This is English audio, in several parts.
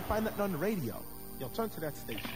Can't find that on the radio. Yo, turn to that station.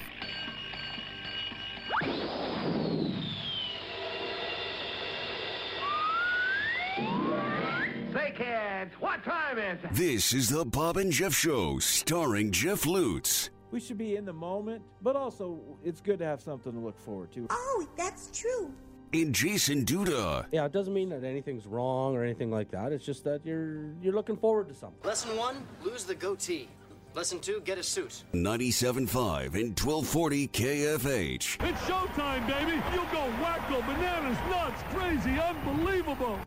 Say, kids, what time is it? This is the Bob and Jeff Show, starring Jeff Lutz. We should be in the moment, but also it's good to have something to look forward to. Oh, that's true. And Jason Duda. Yeah, it doesn't mean that anything's wrong or anything like that. It's just that you're you're looking forward to something. Lesson one, lose the goatee. Lesson two, get a suit. 97.5 and 1240 KFH. It's showtime, baby! You'll go wacko, bananas, nuts, crazy, unbelievable!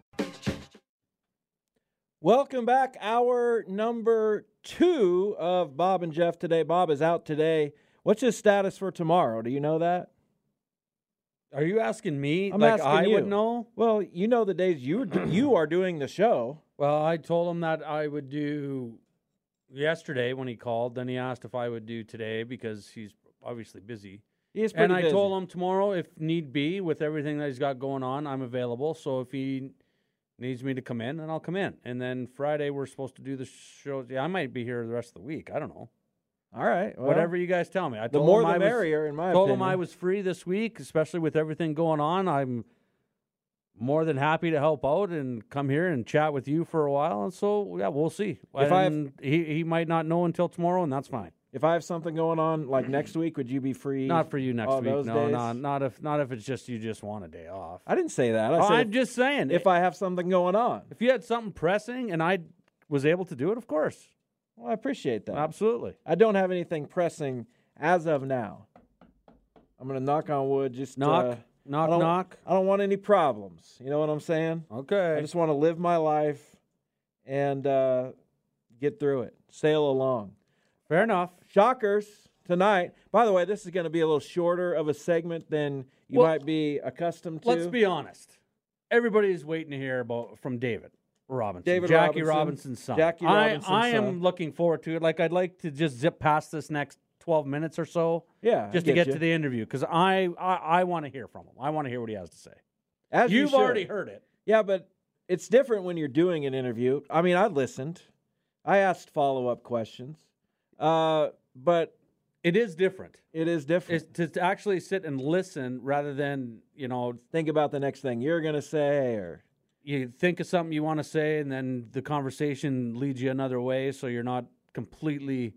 Welcome back. Hour number two of Bob and Jeff today. Bob is out today. What's his status for tomorrow? Do you know that? Are you asking me? I'm like asking I you. would know? Well, you know the days you you are doing the show. Well, I told him that I would do yesterday when he called. Then he asked if I would do today because he's obviously busy. He is pretty And I busy. told him tomorrow, if need be, with everything that he's got going on, I'm available. So if he needs me to come in, then I'll come in. And then Friday we're supposed to do the show. Yeah, I might be here the rest of the week. I don't know. All right. well, Whatever you guys tell me. I the told more him the I was- merrier, in my told opinion. him I was free this week, especially with everything going on. I'm more than happy to help out and come here and chat with you for a while. And so, yeah, we'll see. If I have- he he might not know until tomorrow, and that's fine. If I have something going on like next week, would you be free? Not for you next week. No, days? not not if not if it's just you just want a day off. I didn't say that. I oh, I'm if, just saying. if I have something going on. if you had something pressing and I was able to do it, of course, Well, I appreciate that. absolutely. I don't have anything pressing as of now. I'm gonna knock on wood. Just Knock, uh, knock, I don't, knock. I don't want any problems. You know what I'm saying? Okay. I just want to live my life and uh, get through it, sail along. Fair enough. Shockers tonight. By the way, this is going to be a little shorter of a segment than you Well, might be accustomed to. Let's be honest. Everybody's waiting to hear about from David Robinson, David Jackie Robinson, Robinson's son. Jackie I, Robinson's I am son. looking forward to it. Like I'd like to just zip past this next twelve minutes or so, yeah, just to get you. to the interview because I I, I want to hear from him. I want to hear what he has to say. As you You've should. already heard it. Yeah, but it's different when you're doing an interview. I mean, I listened. I asked follow up questions, uh, but It is different. it is different. It's to, to actually sit and listen rather than you know Think about the next thing you're going to say, or you think of something you want to say and then the conversation leads you another way so you're not completely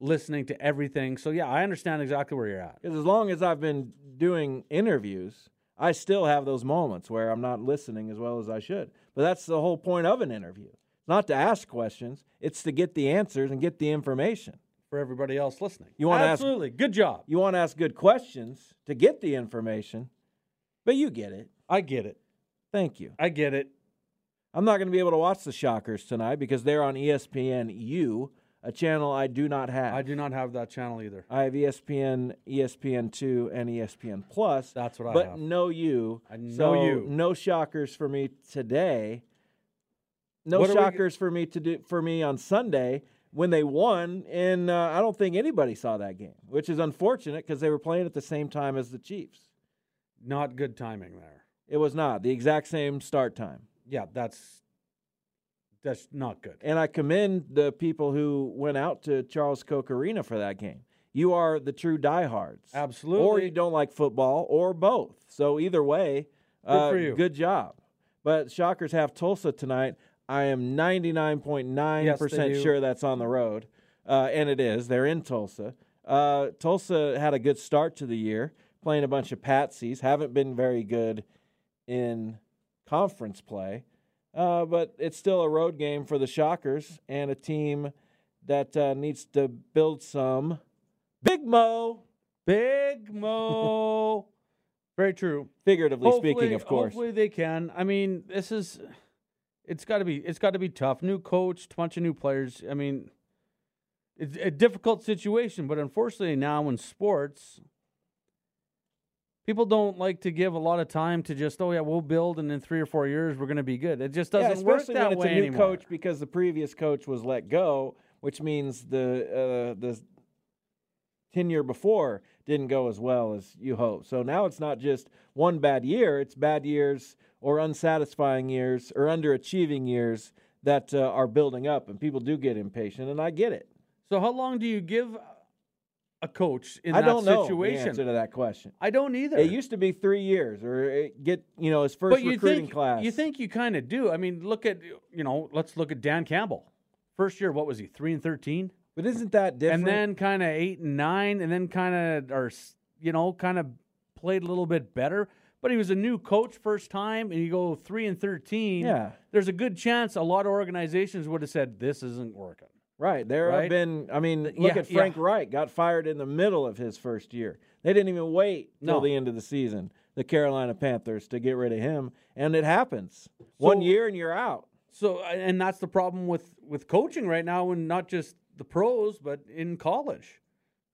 listening to everything so yeah i understand exactly where you're at because as long as I've been doing interviews, I still have those moments where I'm not listening as well as I should. But that's the whole point of an interview. It's not to ask questions; it's to get the answers and get the information. for everybody else listening You ask- absolutely good job You want to ask good questions to get the information, but you get it. i get it Thank you. i get it I'm not going to be able to watch the Shockers tonight because they're on ESPN U, a channel I do not have. i do not have that channel either I have E ESPN, ESPN2, and ESPN Plus. that's what i but have But no you. I know so you. No shockers for me today. No What are we shockers for me to do for me on Sunday when they won, and uh, I don't think anybody saw that game, which is unfortunate because they were playing at the same time as the Chiefs. not good timing there It was not the exact same start time. yeah that's that's not good And I commend the people who went out to Charles Koch Arena for that game. You are the true diehards. Absolutely. Or you don't like football, or both. So either way, Good uh, for you. good job. But Shockers have Tulsa tonight. I am 99.9% Yes, sure that's on the road. Uh, and it is. They're in Tulsa. Uh, Tulsa had a good start to the year, playing a bunch of patsies. Haven't been very good in conference play. Uh, but it's still a road game for the Shockers and a team that uh, needs to build some Big Mo, big mo very true figuratively speaking, of course. Hopefully they can. I mean, this is It's got to be. It's got to be tough. New coach, bunch of new players. I mean, it's a difficult situation. But unfortunately, now in sports, people don't like to give a lot of time to just. Oh yeah, we'll build, and in three or four years we're going to be good. It just doesn't work especially that when it's way a new anymore. coach because the previous coach was let go, which means the uh, the tenure before didn't go as well as you hope. So now it's not just one bad year; it's bad years or unsatisfying years or underachieving years that uh, are building up, and people do get impatient, and I get it. So how long do you give a coach in I that don't know situation? the answer to that question. I don't either. It used to be three years, or get you know his first recruiting think, class. You think you kind of do. I mean, look at you know. Let's look at Dan Campbell. First year, what was he? Three and thirteen, but isn't that different? and then kind of eight and nine, and then kind of or you know kind of played a little bit better. But he was a new coach first time, and you go three and thirteen. Yeah. there's a good chance a lot of organizations would have said this isn't working. Right. There Right? have been, I mean, look Yeah, at Frank yeah. Wright, got fired in the middle of his first year. They didn't even wait till No. the end of the season, the Carolina Panthers, to get rid of him. And it happens. One year and you're out. So, and that's the problem with with coaching right now, and not just the pros, but in college,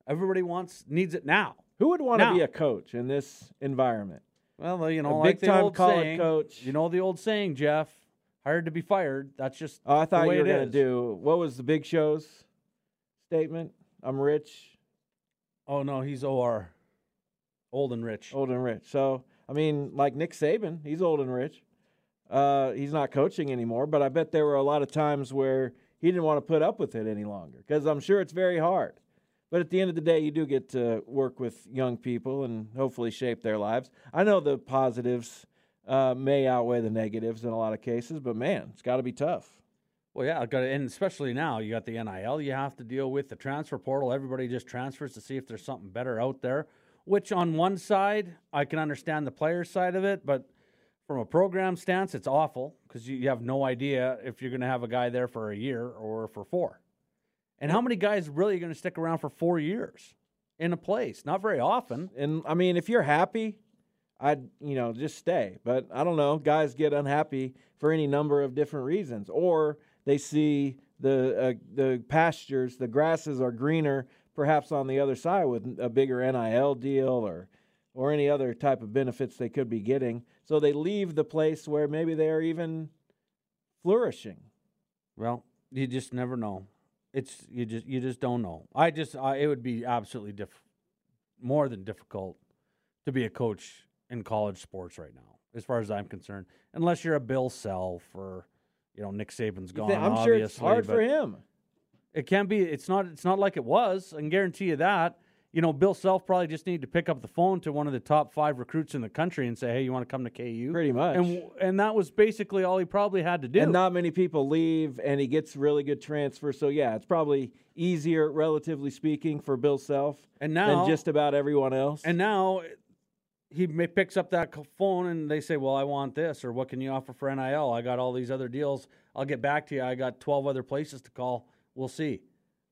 everybody wants needs it now. Who would want to be a coach in this environment? Well, you know, A like the big-time old college saying, coach. You know the old saying, Jeff, hired to be fired. That's just Oh, I thought you were going to do, what was the big show's statement? I'm rich, Oh no, he's OR, old and rich. old and rich. So, I mean, like Nick Saban, he's old and rich. Uh, he's not coaching anymore, but I bet there were a lot of times where he didn't want to put up with it any longer because I'm sure it's very hard. But at the end of the day, you do get to work with young people and hopefully shape their lives. I know the positives uh, may outweigh the negatives in a lot of cases, but man, it's got to be tough. Well, yeah, I've got and especially now you got the NIL you have to deal with the transfer portal. Everybody just transfers to see if there's something better out there. Which on one side I can understand the player side of it, but from a program stance, it's awful because you, you have no idea if you're going to have a guy there for a year or for four. And how many guys really are going to stick around for four years in a place? Not very often. And I mean, if you're happy, I'd you know just stay. But I don't know. Guys get unhappy for any number of different reasons, or they see the uh, the pastures, the grasses are greener, perhaps on the other side with a bigger NIL deal or or any other type of benefits they could be getting. So they leave the place where maybe they are even flourishing. Well, you just never know. It's you just you just don't know. I just I, it would be absolutely diff, more than difficult to be a coach in college sports right now, as far as I'm concerned. Unless you're a Bill Self or you know Nick Saban's gone. I'm sure it's hard for him. It can't be. It's not. It's not like it was. I can guarantee you that. You know, Bill Self probably just needed to pick up the phone to one of the top five recruits in the country and say, "Hey, you want to come to KU?" Pretty much. And and that was basically all he probably had to do. And not many people leave, and he gets really good transfer. So yeah, it's probably easier, relatively speaking, for Bill Self And now than just about everyone else. And now he picks up that phone and they say, "Well, I want this, or what can you offer for NIL? I got all these other deals. I'll get back to you. I got twelve other places to call. We'll see."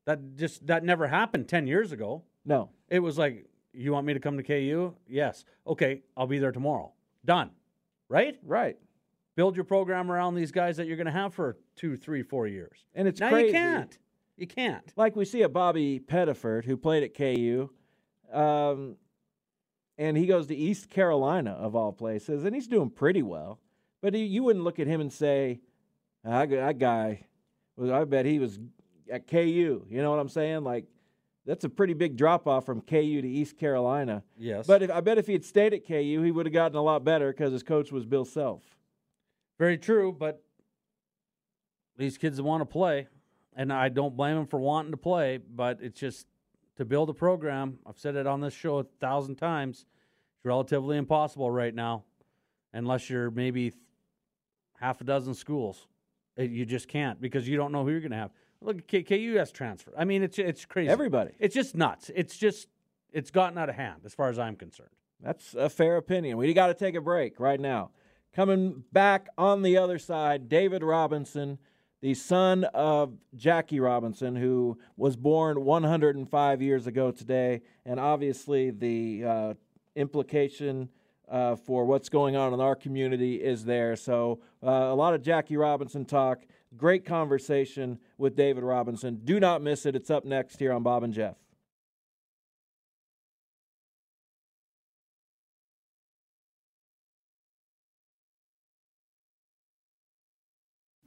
That just that never happened ten years ago. no, It was like, "You want me to come to KU? Yes. Okay, I'll be there tomorrow. Done. Right? right. Build your program around these guys that you're going to have for two, three, four years. And it's now crazy. you can't. You can't. Like we see a Bobby Pettiford who played at KU, um, and he goes to East Carolina of all places, and he's doing pretty well. But he, you wouldn't look at him and say, "Ah, "That that guy, well, I bet he was at KU." You know what I'm saying? Like that's a pretty big drop off from KU to East Carolina. Yes. But if, I bet if he had stayed at KU, he would have gotten a lot better because his coach was Bill Self. Very true, but these kids want to play, and I don't blame them for wanting to play. But it's just to build a program. I've said it on this show a thousand times. It's relatively impossible right now, unless you're maybe half a dozen schools. Eh, you just can't because you don't know who you're going to have. Look at K- KU has transfer. I mean, it's it's crazy. Everybody. It's just nuts. It's just it's gotten out of hand as far as I'm concerned. That's a fair opinion. We got to take a break right now. Coming back on the other side, David Robinson, the son of Jackie Robinson, who was born 105 years ago today, and obviously the uh, implication uh, for what's going on in our community is there. So uh, a lot of Jackie Robinson talk. Great conversation with David Robinson. Do not miss it. It's up next here on Bob and Jeff.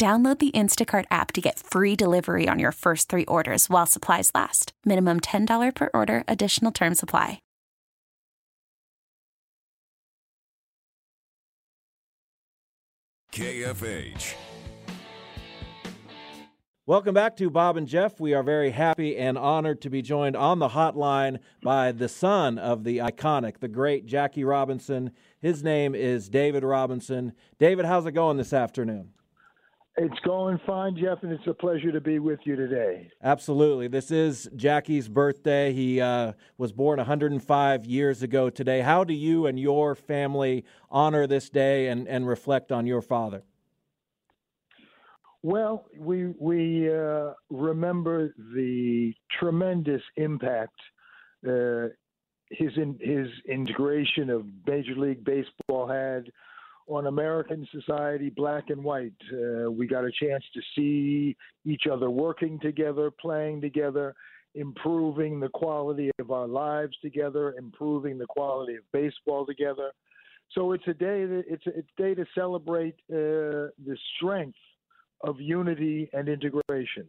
Download the Instacart app to get free delivery on your first three orders while supplies last. Minimum $10 per order, additional term supply. KFH. Welcome back to Bob and Jeff. We are very happy and honored to be joined on the hotline by the son of the iconic, the great Jackie Robinson. His name is David Robinson. David, how's it going this afternoon? It's going fine, Jeff, and it's a pleasure to be with you today. Absolutely. This is Jackie's birthday. He uh, was born 105 years ago today. How do you and your family honor this day and, and reflect on your father? Well, we we uh, remember the tremendous impact uh, his in, his integration of Major League Baseball had on American society, black and white. Uh, we got a chance to see each other working together, playing together, improving the quality of our lives together, improving the quality of baseball together. So it's a day that it's a, it's a day to celebrate uh, the strength of unity and integration.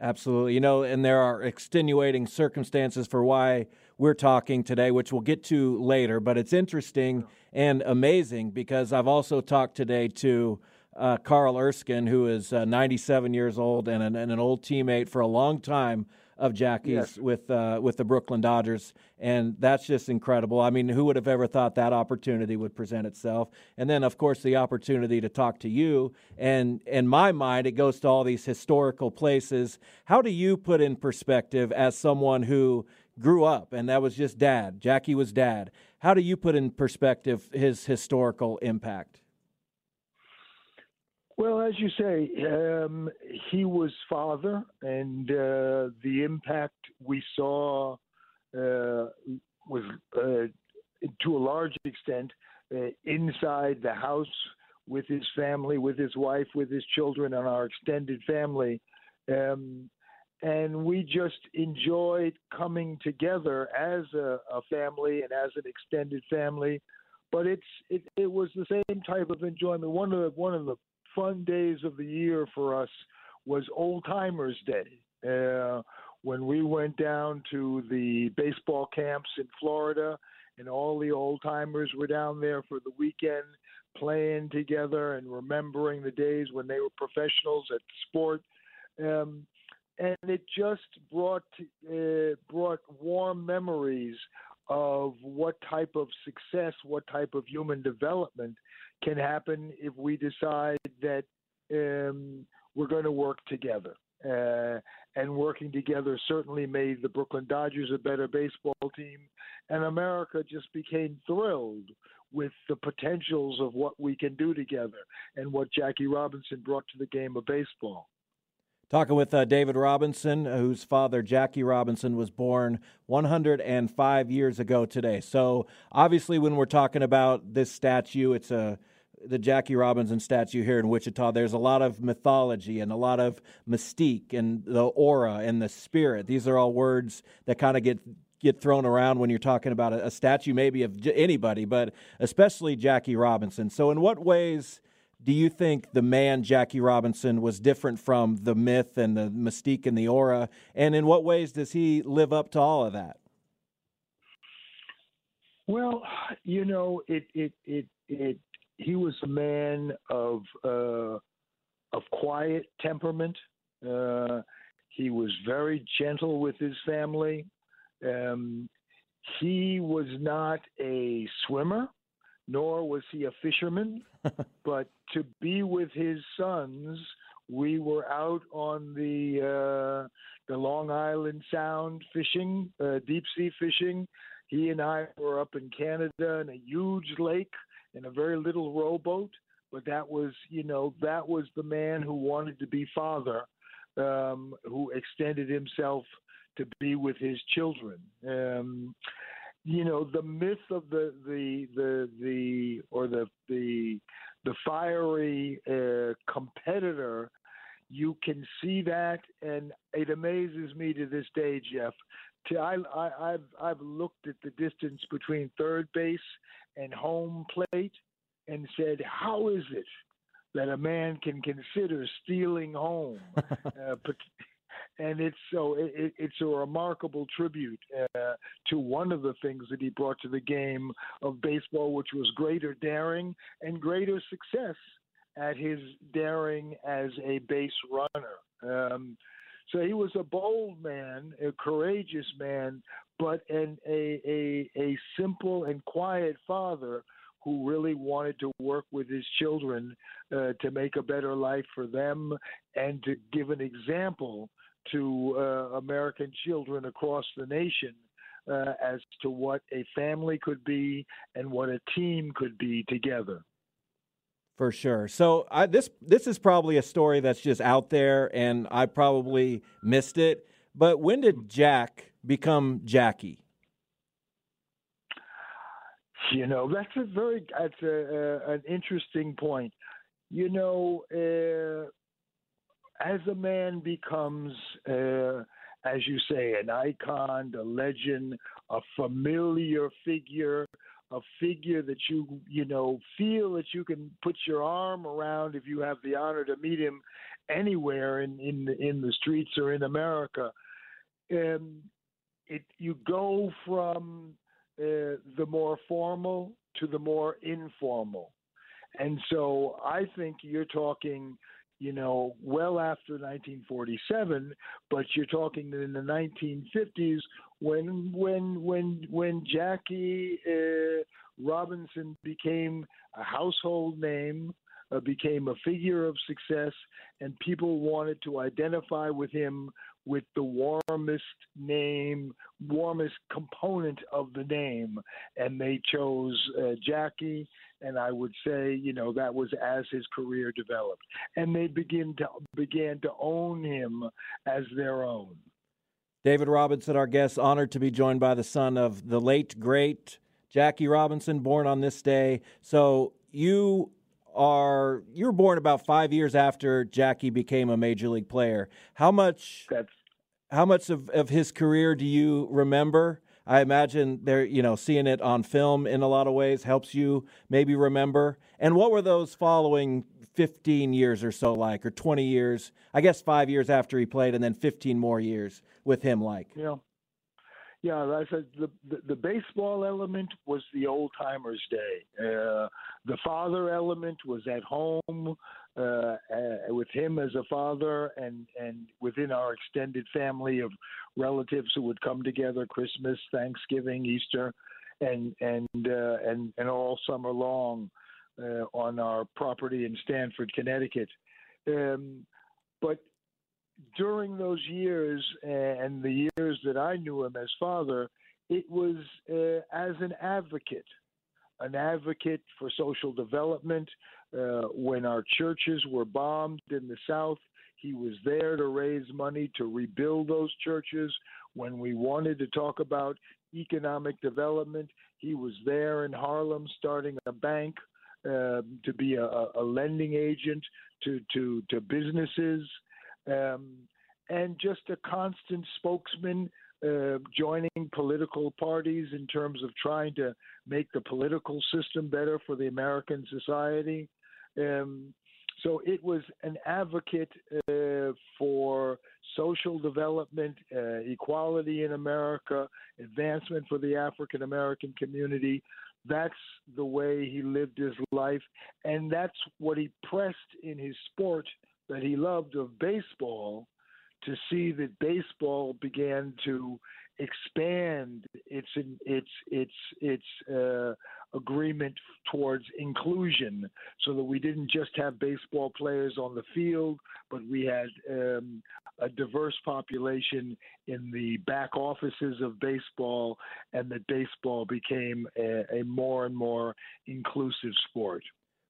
Absolutely. You know, and there are extenuating circumstances for why we're talking today, which we'll get to later. But it's interesting and amazing because I've also talked today to uh, Carl Erskine, who is uh, 97 years old and an, and an old teammate for a long time of Jackie's yes. with uh, with the Brooklyn Dodgers, and that's just incredible. I mean, who would have ever thought that opportunity would present itself? And then, of course, the opportunity to talk to you. And in my mind, it goes to all these historical places. How do you put in perspective as someone who grew up and that was just dad? Jackie was dad. How do you put in perspective his historical impact? Well, as you say, um, he was father, and uh, the impact we saw uh, was, uh, to a large extent, uh, inside the house with his family, with his wife, with his children, and our extended family. Um, and we just enjoyed coming together as a, a, family and as an extended family. But it's it, it was the same type of enjoyment. One of the one of the fun days of the year for us was Old Timers Day. Uh, when we went down to the baseball camps in Florida, and all the old timers were down there for the weekend playing together and remembering the days when they were professionals at sport. Um, and it just brought uh, brought warm memories of what type of success, what type of human development can happen if we decide that um, we're going to work together. Uh, and working together certainly made the Brooklyn Dodgers a better baseball team, and America just became thrilled with the potentials of what we can do together and what Jackie Robinson brought to the game of baseball. Talking with uh, David Robinson, whose father, Jackie Robinson, was born 105 years ago today. So, obviously, when we're talking about this statue, it's a the Jackie Robinson statue here in Wichita, there's a lot of mythology and a lot of mystique and the aura and the spirit. These are all words that kind of get get thrown around when you're talking about a, a statue, maybe of j- anybody, but especially Jackie Robinson. So, in what ways do you think the man Jackie Robinson was different from the myth and the mystique and the aura? And in what ways does he live up to all of that? Well, you know, it it it it he was a man of uh, of quiet temperament. Uh, he was very gentle with his family. Um, he was not a swimmer nor was he a fisherman. but to be with his sons, we were out on the uh, the Long Island Sound fishing, uh, deep sea fishing. He and I were up in Canada in a huge lake in a very little rowboat. But that was, you know, that was the man who wanted to be father, um, who extended himself to be with his children. Um, you know, the myth of the the the the or the the the fiery uh, competitor you can see that, and it amazes me to this day, Jeff. I, I, I've I've looked at the distance between third base and home plate, and said, "How is it that a man can consider stealing home?" uh, and it's so it, it's a remarkable tribute uh, to one of the things that he brought to the game of baseball, which was greater daring and greater success at his daring as a base runner. Um, so he was a bold man, a courageous man, but an, a, a, a simple and quiet father who really wanted to work with his children uh, to make a better life for them and to give an example to uh, American children across the nation uh, as to what a family could be and what a team could be together. For sure. So I, this this is probably a story that's just out there, and I probably missed it. But when did Jack become Jackie? You know, that's a very that's a, an interesting point. You know, uh, as a man becomes, uh, as you say, an icon, a legend, a familiar figure, a figure that you you know feel that you can put your arm around if you have the honor to meet him anywhere in in the, in the streets or in America. Um, it you go from uh, the more formal to the more informal, and so I think you're talking you know, well after 1947, but you're talking in the 1950s when when when when Jackie uh, Robinson became a household name, uh, became a figure of success, and people wanted to identify with him with the warmest name, warmest component of the name, and they chose uh, Jackie. And I would say, you know, that was as his career developed, and they begin to began to own him as their own. David Robinson, our guest, honored to be joined by the son of the late great Jackie Robinson, born on this day. So you are you were born about five years after Jackie became a major league player. How much That's... how much of, of his career do you remember? I imagine there, you know, seeing it on film in a lot of ways helps you maybe remember. And what were those following 15 years or so like, or 20 years? I guess five years after he played, and then 15 more years with him like. Yeah. Yeah, I said the, the, the baseball element was the old timers' day. Uh, the father element was at home uh, uh, with him as a father, and and within our extended family of relatives who would come together Christmas, Thanksgiving, Easter, and and uh, and and all summer long uh, on our property in Stamford, Connecticut. Um, but during those years and the years that I knew him as father, it was uh, as an advocate, an advocate for social development. Uh, when our churches were bombed in the South, he was there to raise money to rebuild those churches. When we wanted to talk about economic development, he was there in Harlem starting a bank uh, to be a, a, lending agent to, to, to businesses um, and just a constant spokesman uh, joining political parties in terms of trying to make the political system better for the American society. Um, so it was an advocate uh, for social development, uh, equality in America, advancement for the African American community. That's the way he lived his life, and that's what he pressed in his sport that he loved of baseball to see that baseball began to expand its its its its uh, agreement towards inclusion so that we didn't just have baseball players on the field, but we had um, a diverse population in the back offices of baseball, and that baseball became a, a more and more inclusive sport.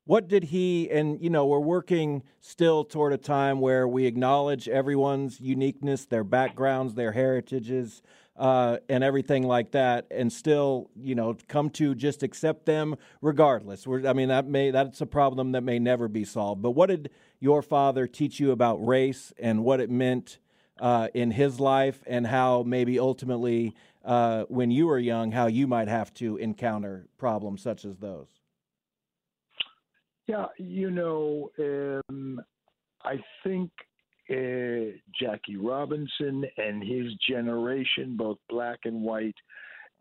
What did he, and you know, we're working still toward a time where we acknowledge everyone's uniqueness, their backgrounds, their heritages uh, and everything like that, and still, you know, come to just accept them regardless. We're, I mean, that may that's a problem that may never be solved. But what did your father teach you about race and what it meant uh, in his life, and how maybe ultimately, uh, when you were young, how you might have to encounter problems such as those? Yeah, you know, um, I think uh, Jackie Robinson and his generation, both black and white,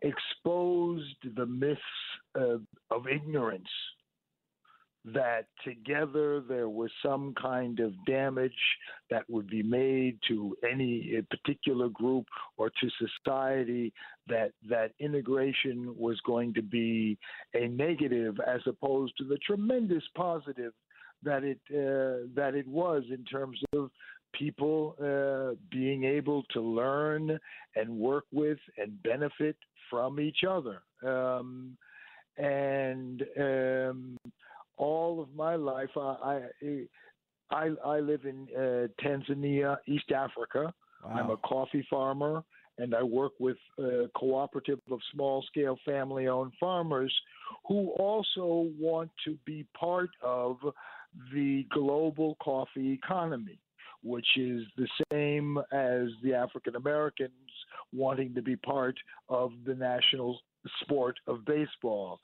exposed the myths of, ignorance. That together there was some kind of damage that would be made to any particular group or to society. That that integration was going to be a negative as opposed to the tremendous positive that it uh, that it was in terms of people uh, being able to learn and work with and benefit from each other. Um, and um, all of my life, I I, I live in uh, Tanzania, East Africa. Wow. I'm a coffee farmer, and I work with a cooperative of small scale family owned farmers who also want to be part of the global coffee economy which is the same as the African Americans wanting to be part of the national sport of baseball.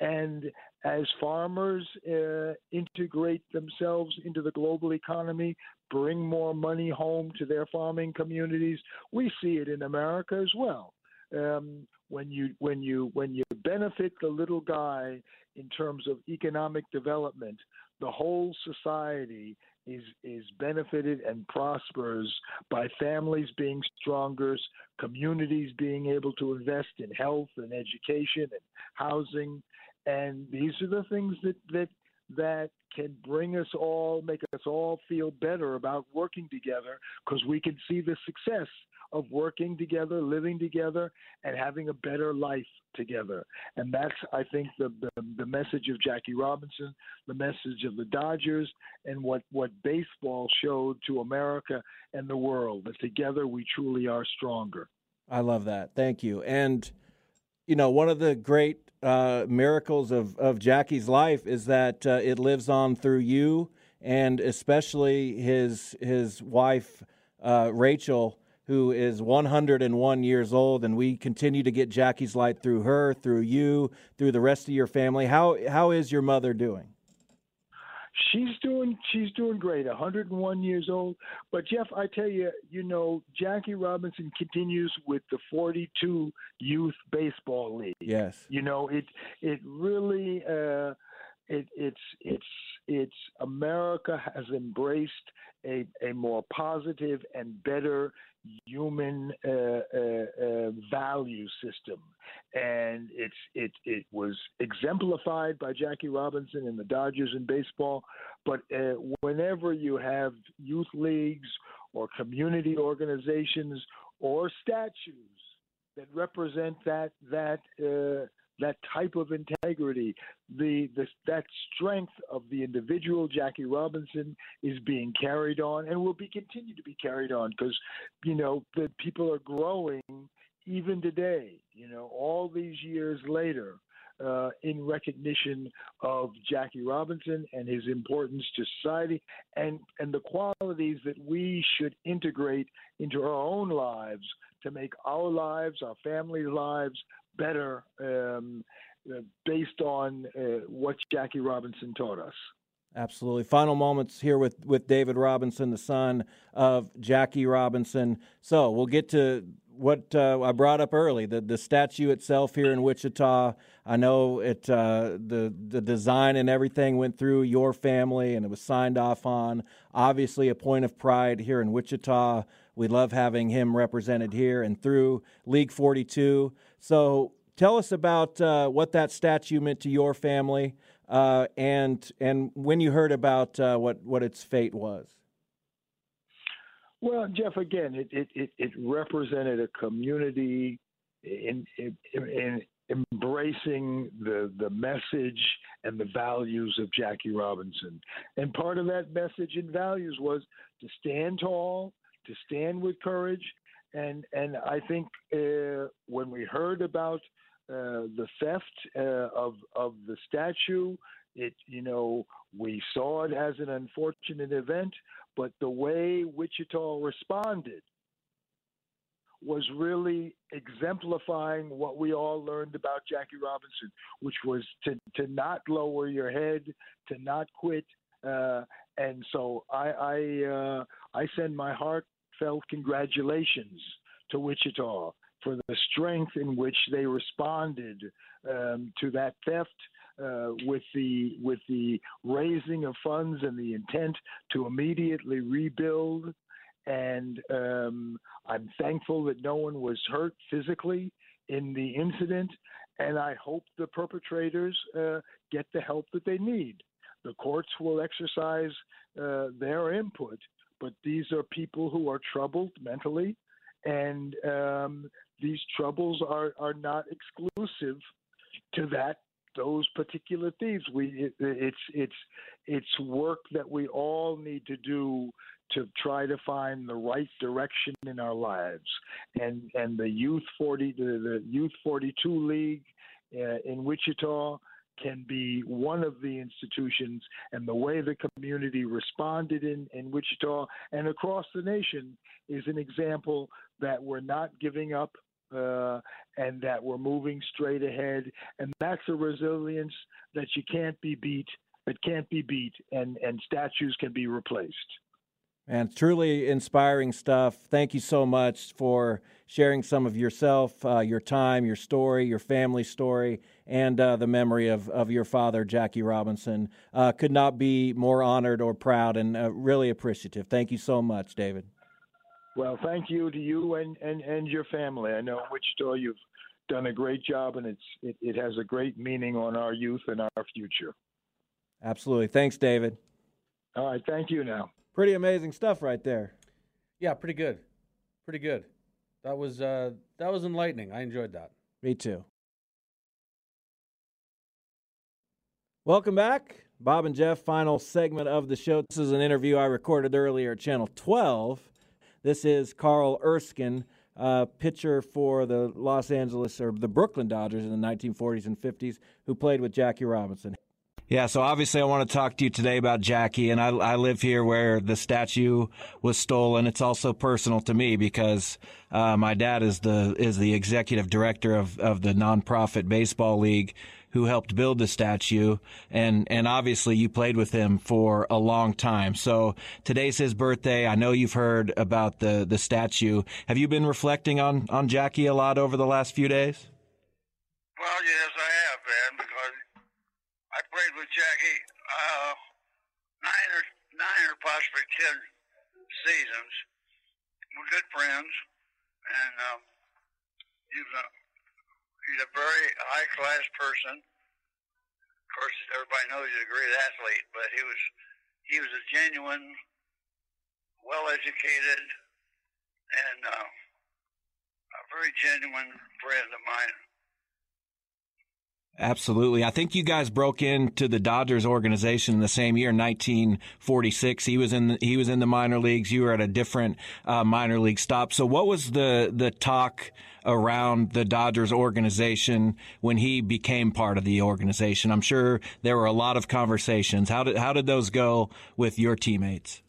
And as farmers uh, integrate themselves into the global economy, bring more money home to their farming communities, we see it in America as well. Um, when you when you when you benefit the little guy in terms of economic development, the whole society is is benefited and prospers by families being stronger, communities being able to invest in health and education and housing, and these are the things that that that can bring us all, make us all feel better about working together because we can see the success of working together, living together, and having a better life together. And that's, I think, the, the, the message of Jackie Robinson, the message of the Dodgers, and what, what baseball showed to America and the world that together we truly are stronger. I love that. Thank you. And, you know, one of the great uh, miracles of, of Jackie's life is that uh, it lives on through you and especially his his wife uh, Rachel who is 101 years old, and we continue to get Jackie's light through her, through you, through the rest of your family. How how is your mother doing? She's doing she's doing great. 101 years old. But Jeff, I tell you, you know, Jackie Robinson continues with the 42 Youth Baseball League. Yes. You know, it it really uh, it, it's it's it's America has embraced a, a more positive and better human uh, uh, uh, value system, and it's it it was exemplified by Jackie Robinson and the Dodgers in baseball. But uh, whenever you have youth leagues or community organizations or statues that represent that that uh, that type of integrity, the, the that strength of the individual Jackie Robinson is being carried on and will be continued to be carried on because you know the people are growing even today. You know, all these years later. Uh, in recognition of Jackie Robinson and his importance to society and, and the qualities that we should integrate into our own lives to make our lives, our family lives better um, uh, based on uh, what Jackie Robinson taught us. Absolutely. Final moments here with, with David Robinson, the son of Jackie Robinson. So we'll get to what uh, I brought up early the, the statue itself here in Wichita. I know it uh, the the design and everything went through your family and it was signed off on. Obviously, a point of pride here in Wichita. We love having him represented here and through League 42. So tell us about uh, what that statue meant to your family, uh, and and when you heard about uh, what what its fate was. Well, Jeff, again, it it, it, represented a community in, in, in embracing the the message and the values of Jackie Robinson. And part of that message and values was to stand tall, to stand with courage. And and I think uh, when we heard about uh, the theft uh, of of the statue, it you know we saw it as an unfortunate event, but the way Wichita responded was really exemplifying what we all learned about Jackie Robinson, which was to, to not lower your head, to not quit. Uh, and so I I, uh, I send my heartfelt congratulations to Wichita for the strength in which they responded um, to that theft. Uh, with the with the raising of funds and the intent to immediately rebuild and um, I'm thankful that no one was hurt physically in the incident, and I hope the perpetrators uh, get the help that they need. The courts will exercise uh, their input, but these are people who are troubled mentally, and um, these troubles are, are not exclusive to that those particular thieves. We it, it's it's it's work that we all need to do to try to find the right direction in our lives. And and the youth 40 the, the youth 42 league uh, in Wichita can be one of the institutions and the way the community responded in, in Wichita and across the nation is an example that we're not giving up uh, and that we're moving straight ahead. And that's a resilience that you can't be beat, that can't be beat, and, and statues can be replaced. And truly inspiring stuff. Thank you so much for sharing some of yourself, uh, your time, your story, your family story, and uh, the memory of, of your father, Jackie Robinson. Uh, could not be more honored or proud and uh, really appreciative. Thank you so much, David. Well, thank you to you and, and, and your family. I know Wichita, you've done a great job, and it's it, it has a great meaning on our youth and our future. Absolutely. Thanks, David. All right. Thank you now. Pretty amazing stuff right there. Yeah, pretty good. Pretty good. That was uh, that was enlightening. I enjoyed that. Me too. Welcome back. Bob and Jeff, final segment of the show. This is an interview I recorded earlier at Channel 12. This is Carl Erskine, uh, pitcher for the Los Angeles or the Brooklyn Dodgers in the 1940s and 50s, who played with Jackie Robinson. Yeah, so obviously I want to talk to you today about Jackie, and I, I live here where the statue was stolen. It's also personal to me because uh, my dad is the is the executive director of, of the nonprofit baseball league who helped build the statue, and and obviously you played with him for a long time. So today's his birthday. I know you've heard about the the statue. Have you been reflecting on on Jackie a lot over the last few days? Well, yes, I have, I played with Jackie uh, nine or nine or possibly ten seasons. We're good friends, and um, he's a he's a very high class person. Of course, everybody knows he's a great athlete, but he was he was a genuine, well educated, and uh, a very genuine friend of mine. Absolutely. I think you guys broke into the Dodgers organization in the same year, 1946. He was in the, he was in the minor leagues. You were at a different uh, minor league stop. So, what was the the talk around the Dodgers organization when he became part of the organization? I'm sure there were a lot of conversations. How did how did those go with your teammates?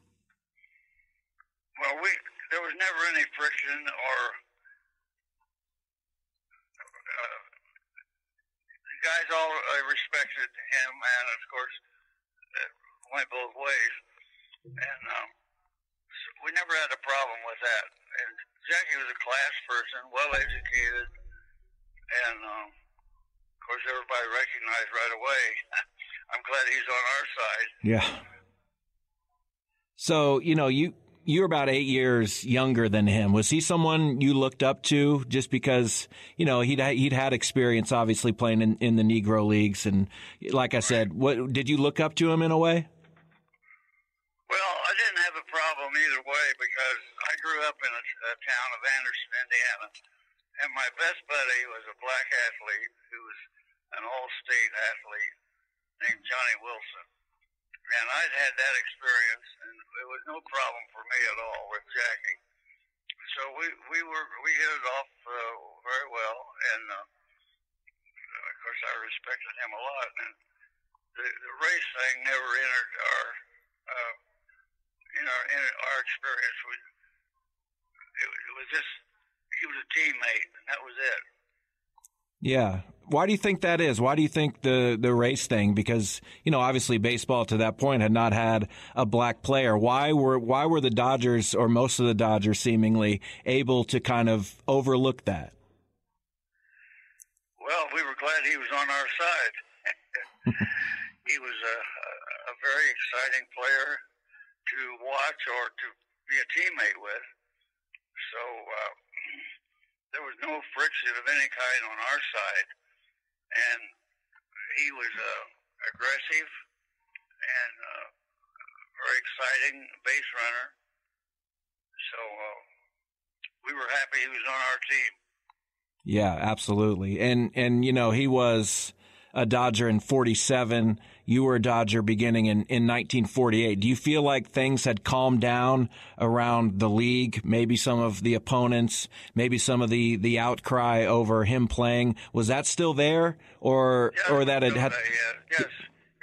Well, we there was never any friction or guys all uh, respected him, and of course, it went both ways. And um, so we never had a problem with that. And Jackie was a class person, well educated, and um, of course, everybody recognized right away. I'm glad he's on our side. Yeah. So you know you you're about eight years younger than him. Was he someone you looked up to just because you know he'd he'd had experience, obviously playing in, in the Negro leagues, and like I said, what did you look up to him in a way? Well, I didn't have a problem either way because I grew up in a, a town of Anderson, Indiana, and my best buddy was a black athlete who was an all-state athlete named Johnny Wilson. And I'd had that experience, and it was no problem for me at all with Jackie. So we we were we hit it off uh, very well, and uh, of course I respected him a lot. And the, the race thing never entered our uh, you know in our experience. We, it, it was just he was a teammate, and that was it. Yeah. Why do you think that is? Why do you think the, the race thing? Because, you know, obviously baseball to that point had not had a black player. Why were, why were the Dodgers or most of the Dodgers seemingly able to kind of overlook that? Well, we were glad he was on our side. he was a, a very exciting player to watch or to be a teammate with. So, uh, there was no friction of any kind on our side, and he was uh, aggressive and uh, very exciting base runner. So uh, we were happy he was on our team. Yeah, absolutely. And and you know, he was a Dodger in 47. You were a Dodger beginning in, in 1948. Do you feel like things had calmed down around the league? Maybe some of the opponents, maybe some of the, the outcry over him playing. Was that still there or, yes, or that it had? There, yeah. Yes,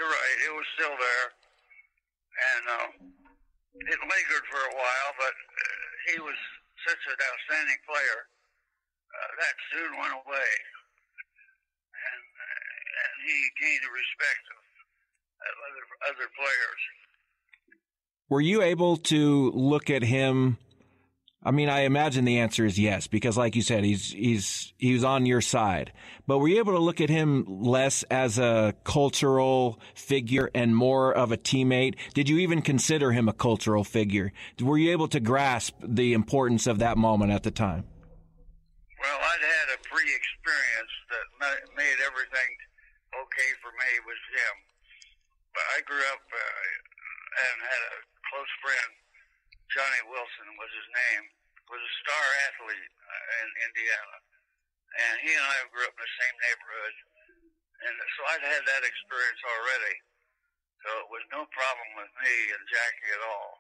you're right. It was still there. And uh, it lingered for a while, but uh, he was such an outstanding player. Uh, that soon went away. And, and he gained the respect of other other players. Were you able to look at him? I mean, I imagine the answer is yes, because like you said, he's he's he's on your side. But were you able to look at him less as a cultural figure and more of a teammate? Did you even consider him a cultural figure? Were you able to grasp the importance of that moment at the time? Well, I'd had a pre-experience that made everything okay for me with him. I grew up uh, and had a close friend, Johnny Wilson was his name, was a star athlete uh, in Indiana. And he and I grew up in the same neighborhood. And so I'd had that experience already. So it was no problem with me and Jackie at all.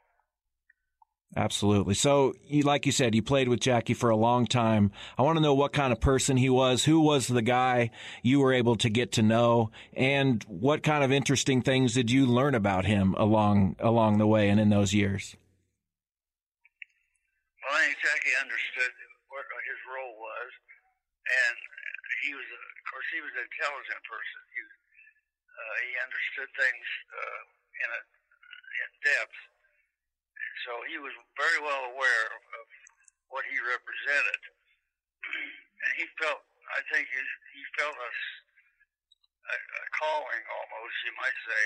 Absolutely. So, you, like you said, you played with Jackie for a long time. I want to know what kind of person he was. Who was the guy you were able to get to know, and what kind of interesting things did you learn about him along along the way and in those years? Well, I think Jackie understood what his role was, and he was, of course, he was an intelligent person. He uh, he understood things uh, in a, in depth so he was very well aware of, of what he represented. and he felt, I think he, he felt a, a, a calling almost, you might say,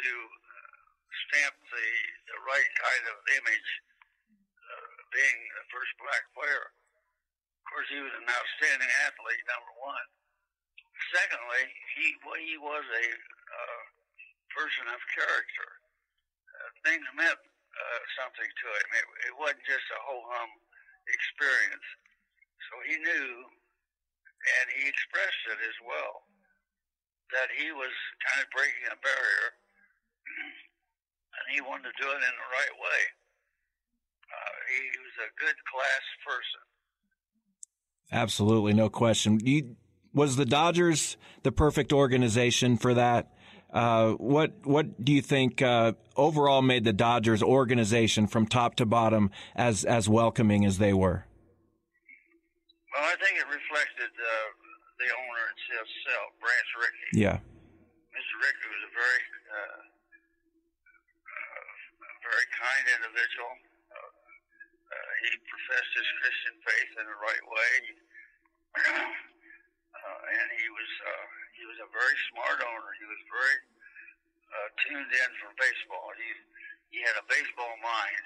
to uh, stamp the, the right kind of image, uh, being the first black player. Of course, he was an outstanding athlete, number one. Secondly, he well, he was a uh, person of character. Uh, things meant uh, something to it. it. It wasn't just a ho hum experience. So he knew, and he expressed it as well, that he was kind of breaking a barrier, and he wanted to do it in the right way. Uh, he, he was a good class person. Absolutely, no question. You, was the Dodgers the perfect organization for that? Uh, what what do you think uh, overall made the Dodgers organization from top to bottom as as welcoming as they were? Well, I think it reflected uh, the owner himself, Branch Rickey. Yeah. Mr. Rickey was a very uh, uh, very kind individual. he professed his Christian faith in the right way, and he was he was a very smart owner. He was very uh, tuned in for baseball. He he had a baseball mind,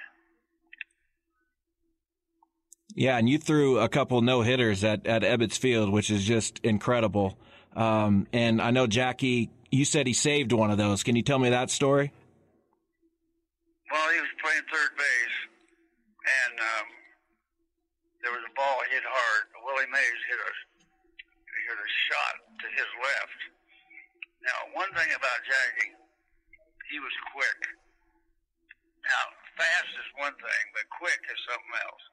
Yeah, and you threw a couple no hitters at, at Ebbets Field, which is just incredible. Um, and I know Jackie, you said he saved one of those. Can you tell me that story? Well, he was playing third base, and um, there was a ball hit hard. Willie Mays hit a hit a shot to his left. Now, one thing about Jackie, he was quick. Now, fast is one thing, but quick is something else.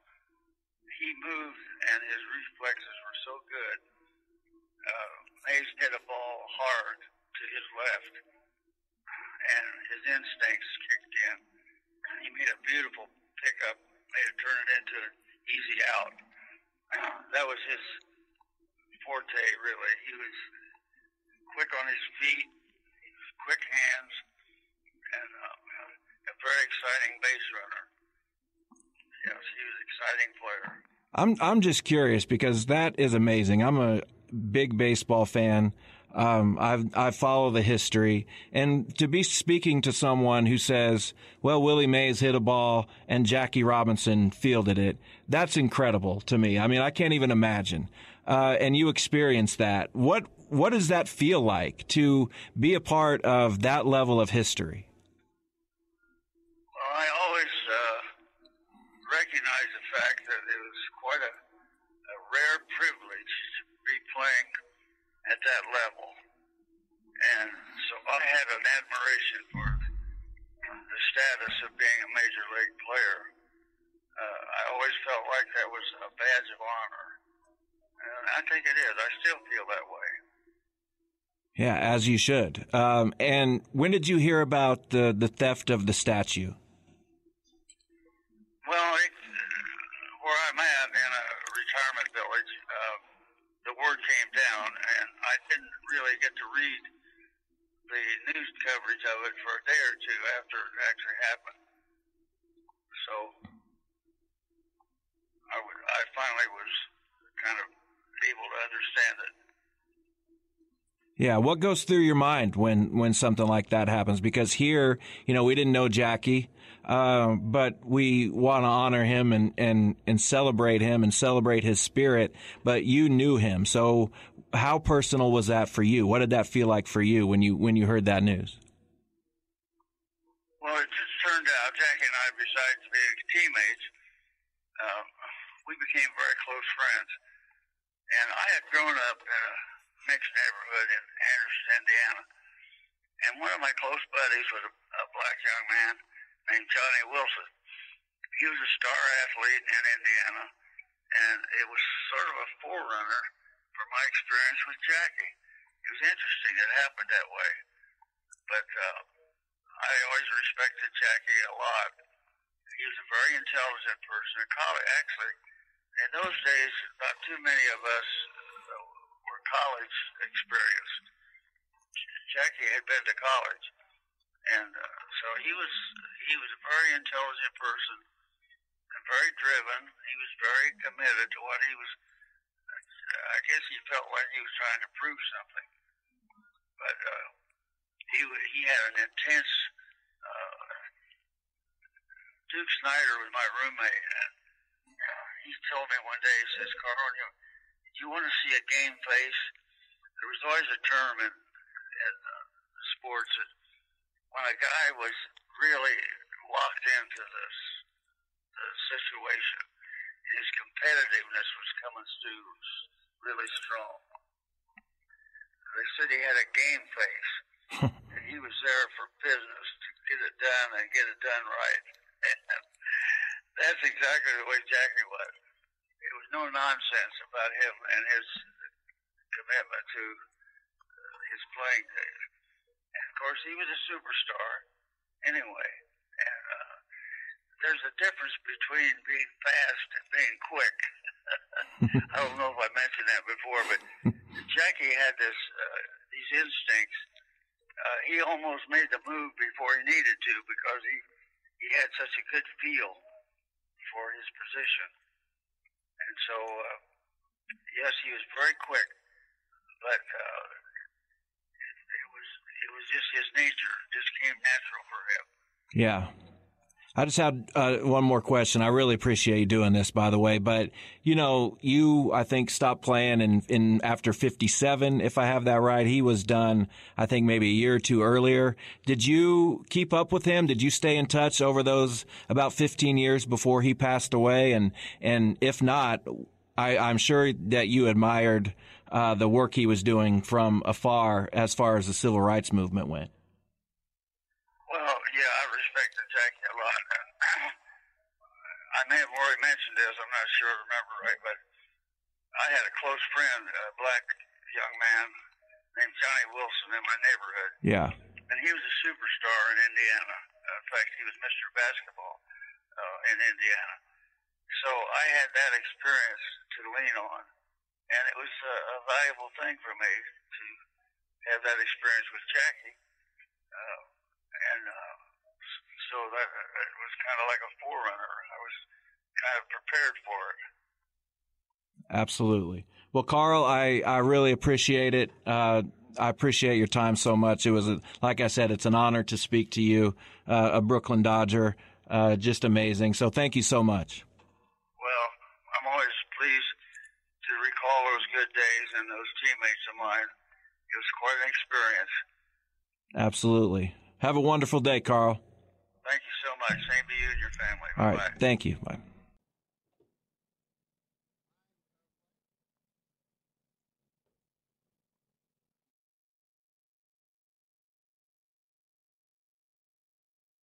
He moved, and his reflexes were so good. Uh, Mays hit a ball hard to his left, and his instincts kicked in. He made a beautiful pickup, made it turn it into an easy out. That was his forte, really. He was quick on his feet, quick hands, and uh, a very exciting base runner. Yes, he was an exciting player. I'm I'm just curious because that is amazing. I'm a big baseball fan. Um, I follow the history and to be speaking to someone who says, well, Willie Mays hit a ball and Jackie Robinson fielded it. That's incredible to me. I mean, I can't even imagine. Uh, and you experienced that. What, what does that feel like to be a part of that level of history? Well, I always uh, recognize the fact that it was quite a, a rare privilege to be playing at that level. And so I had an admiration for the status of being a major league player. Uh, I always felt like that was a badge of honor. I think it is. I still feel that way. Yeah, as you should. Um, and when did you hear about the, the theft of the statue? Well, it, where I'm at in a retirement village, uh, the word came down, and I didn't really get to read the news coverage of it for a day or two after it actually happened. So I, w- I finally was kind of able to understand it. Yeah, what goes through your mind when when something like that happens? Because here, you know, we didn't know Jackie, uh, but we want to honor him and and and celebrate him and celebrate his spirit. But you knew him, so how personal was that for you? What did that feel like for you when you when you heard that news? Well, it just turned out Jackie and I, besides being teammates, um, we became very close friends. Had grown up in a mixed neighborhood in Anderson, Indiana. And one of my close buddies was a, a black young man named Johnny Wilson. He was a star athlete in Indiana, and it was sort of a forerunner for my experience with Jackie. It was interesting. It happened that way. But uh, I always respected Jackie a lot. He was a very intelligent person. Actually, in those days, not too many of us college experienced. Jackie had been to college, and uh, so he was he was a very intelligent person and very driven. He was very committed to what he was. I guess he felt like he was trying to prove something, but uh, he he had an intense. Uh, Duke Snider was my roommate, and uh, he told me one day, he says, Carl, you, you want to see a game face? There was always a term in, in uh, sports that when a guy was really locked into this the situation, his competitiveness was coming through really strong. They said he had a game face, and he was there for business to get it done and get it done right. And that's exactly the way Jackie was. No nonsense about him and his commitment to uh, his playing days. And of course, he was a superstar anyway. And uh, there's a difference between being fast and being quick. I don't know if I mentioned that before, but Jackie had this uh, these instincts. Uh, he almost made the move before he needed to because he he had such a good feel for his position. And so, uh, yes, he was very quick, but uh, it, it was it was just his nature. It just came natural for him. Yeah. I just had uh, one more question. I really appreciate you doing this, by the way. But you know, you I think stopped playing in, in after 57, if I have that right. He was done, I think maybe a year or two earlier. Did you keep up with him? Did you stay in touch over those about 15 years before he passed away? And and if not, I, I'm sure that you admired uh, the work he was doing from afar as far as the civil rights movement went. Well, yeah, I respected Jackie a lot. I may have already mentioned this. I'm not sure I remember right, but I had a close friend, a black young man named Johnny Wilson in my neighborhood. Yeah. And he was a superstar in Indiana. In fact, he was Mr. Basketball uh, in Indiana. So I had that experience to lean on. And it was a, a valuable thing for me to have that experience with Jackie. Uh, and uh, so that it was kind of like a forerunner. I was kind of prepared for it. Absolutely. Well, Carl, I, I really appreciate it. Uh, I appreciate your time so much. It was, a, like I said, it's an honor to speak to you, uh, a Brooklyn Dodger. Uh, just amazing. So thank you so much. Well, I'm always pleased to recall those good days and those teammates of mine. It was quite an experience. Absolutely. Have a wonderful day, Carl. Thank you so much. Same to you and your family. All right. Bye-bye. Thank you. Bye.